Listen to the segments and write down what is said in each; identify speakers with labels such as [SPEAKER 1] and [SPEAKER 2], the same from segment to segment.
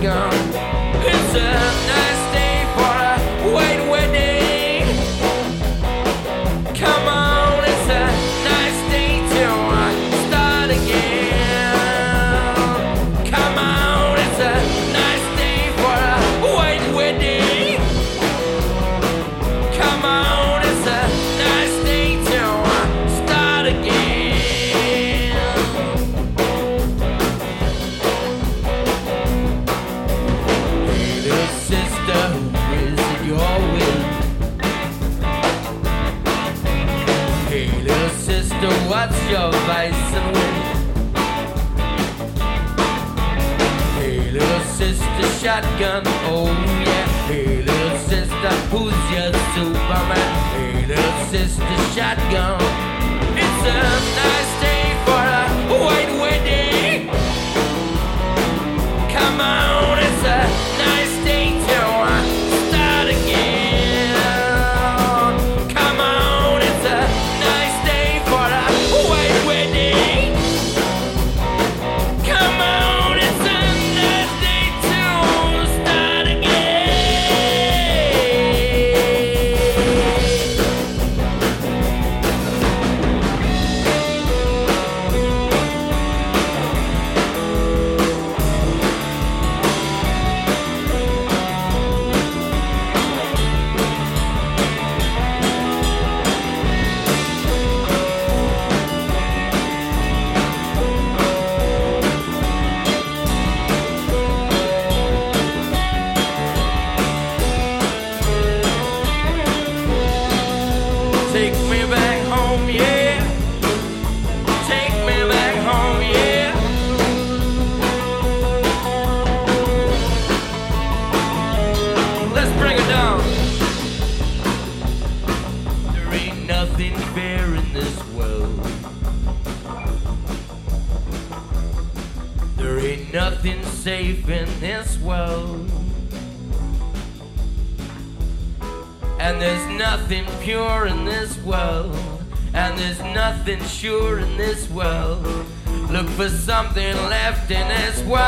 [SPEAKER 1] girl. shotgun. Oh yeah, hey little sister, who's your Superman? Hey little sister, shotgun. It's a nice. And there's nothing pure in this world. And there's nothing sure in this world. Look for something left in this world.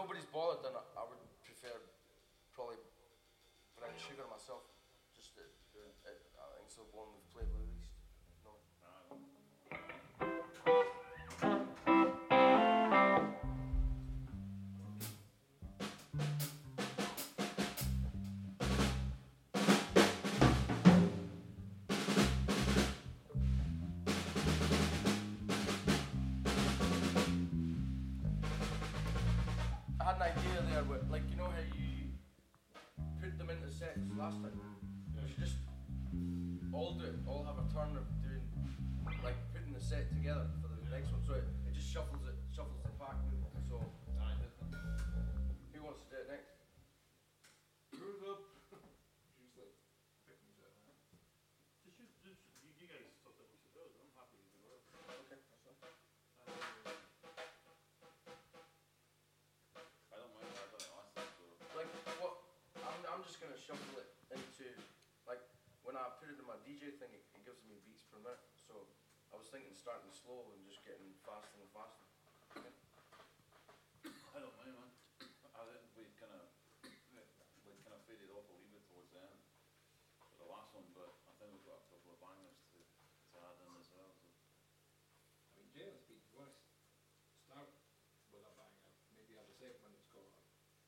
[SPEAKER 2] nobody's obras sets last time. We should just all do it. All have a turn of doing like putting the set together for the next one. So it, it just shuffles it, shuffles the pack. So who wants to do it next?
[SPEAKER 3] Who's up? Usually picking it up.
[SPEAKER 4] Just you, just you, you guys
[SPEAKER 2] DJ thing, it, it gives me beats per minute. So I was thinking starting slow and just getting faster and faster.
[SPEAKER 5] I don't mind, man. I think we kind of, we kind of faded off a wee bit towards the end for the last one, but I think we've got a couple of bangers to, to add in as well. So.
[SPEAKER 3] I mean, Jalen's beat, you wanna s- start with a banger, maybe have the second one that's got a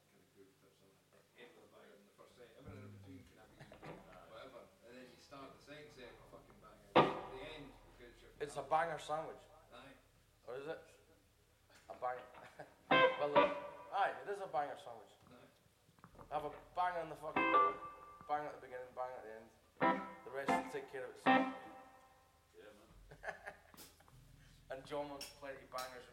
[SPEAKER 3] kind of groove to it, something, or end with a banger in the first set, everything in between can have whatever, and then you start the second set with a fucking banger, at the end, because you're.
[SPEAKER 2] It's a banger sandwich,
[SPEAKER 3] Aye.
[SPEAKER 2] or is it? A banger. well, look, aye, it is a banger sandwich. Have a bang on the fucking middle, bang at the beginning, bang at the end. The rest will take care of itself.
[SPEAKER 5] Yeah, man.
[SPEAKER 2] And John wants plenty of bangers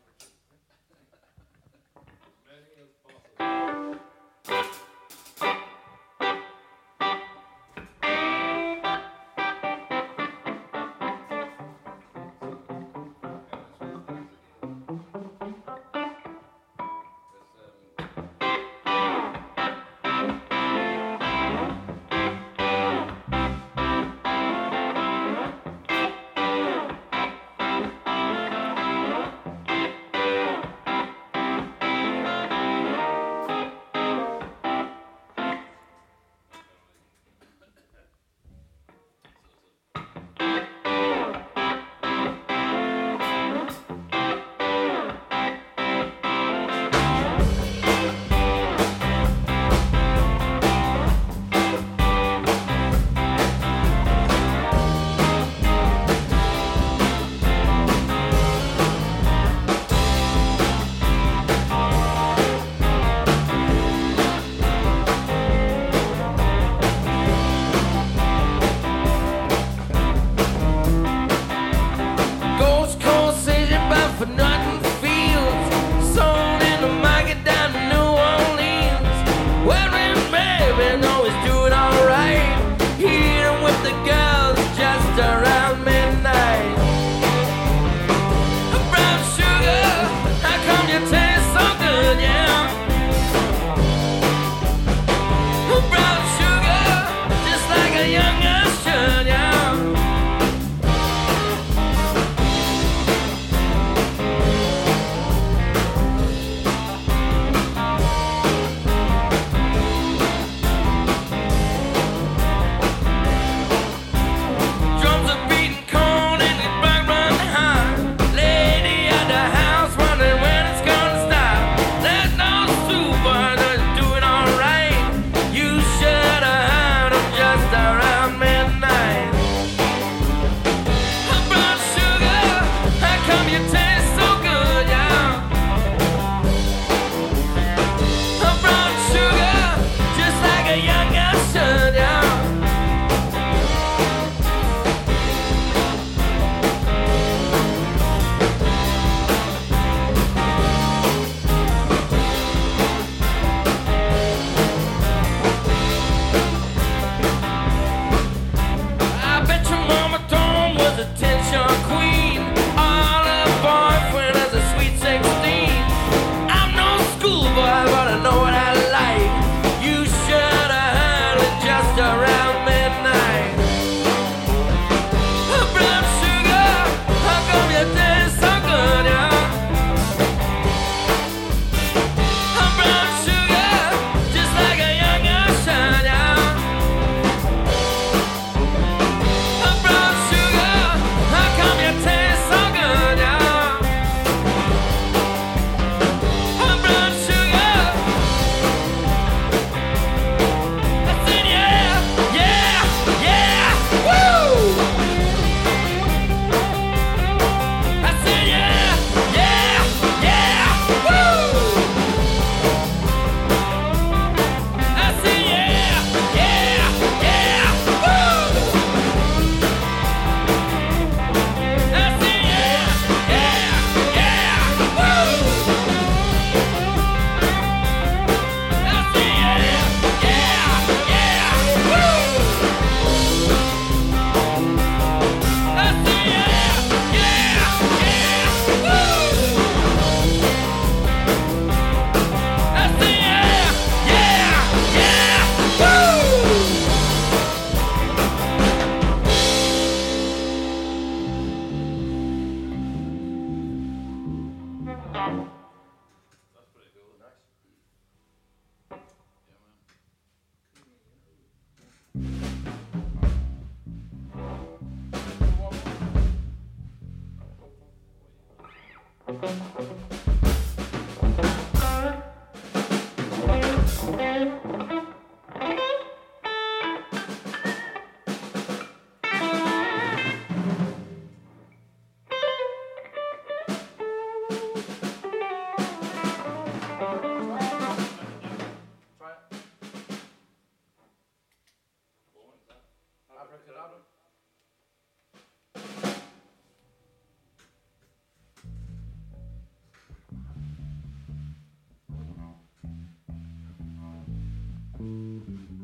[SPEAKER 5] Mm-hmm.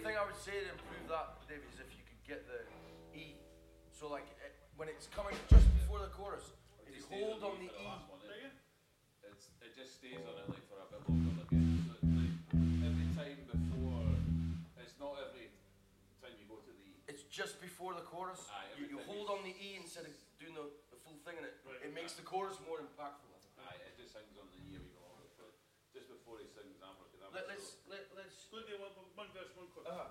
[SPEAKER 2] Say to improve that, Dave, is if you could get the E. So like it, when it's coming just before the chorus, if you
[SPEAKER 5] Just stays
[SPEAKER 2] hold on the
[SPEAKER 5] for
[SPEAKER 2] E.
[SPEAKER 5] last one,
[SPEAKER 1] Say
[SPEAKER 5] eh? It's, it just stays on it like for a bit longer. Like, so, like, every time before, it's not every time you go to the.
[SPEAKER 2] It's just before the chorus.
[SPEAKER 5] Aye,
[SPEAKER 2] you, you hold on the E instead of doing the, the full thing, and it,
[SPEAKER 1] Right.
[SPEAKER 2] it makes the chorus more impactful.
[SPEAKER 5] Aye, it just hangs on the knee a wee bit longer. But just before he sings Abracadabra.
[SPEAKER 2] Let,
[SPEAKER 5] so-
[SPEAKER 2] let's let, let's.
[SPEAKER 1] Go to one,
[SPEAKER 5] man
[SPEAKER 1] wäre schon kurz. Aha.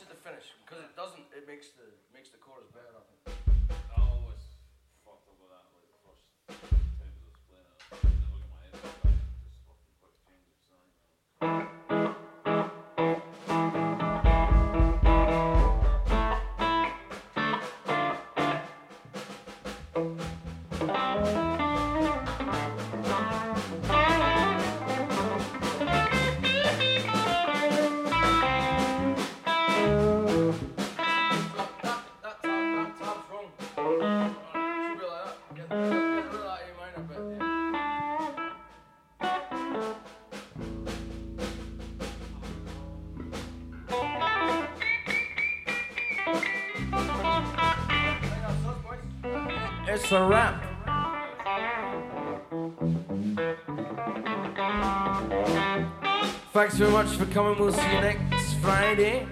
[SPEAKER 1] to the
[SPEAKER 2] finish.
[SPEAKER 6] It's a wrap. Thanks very much for coming. We'll see you next Friday.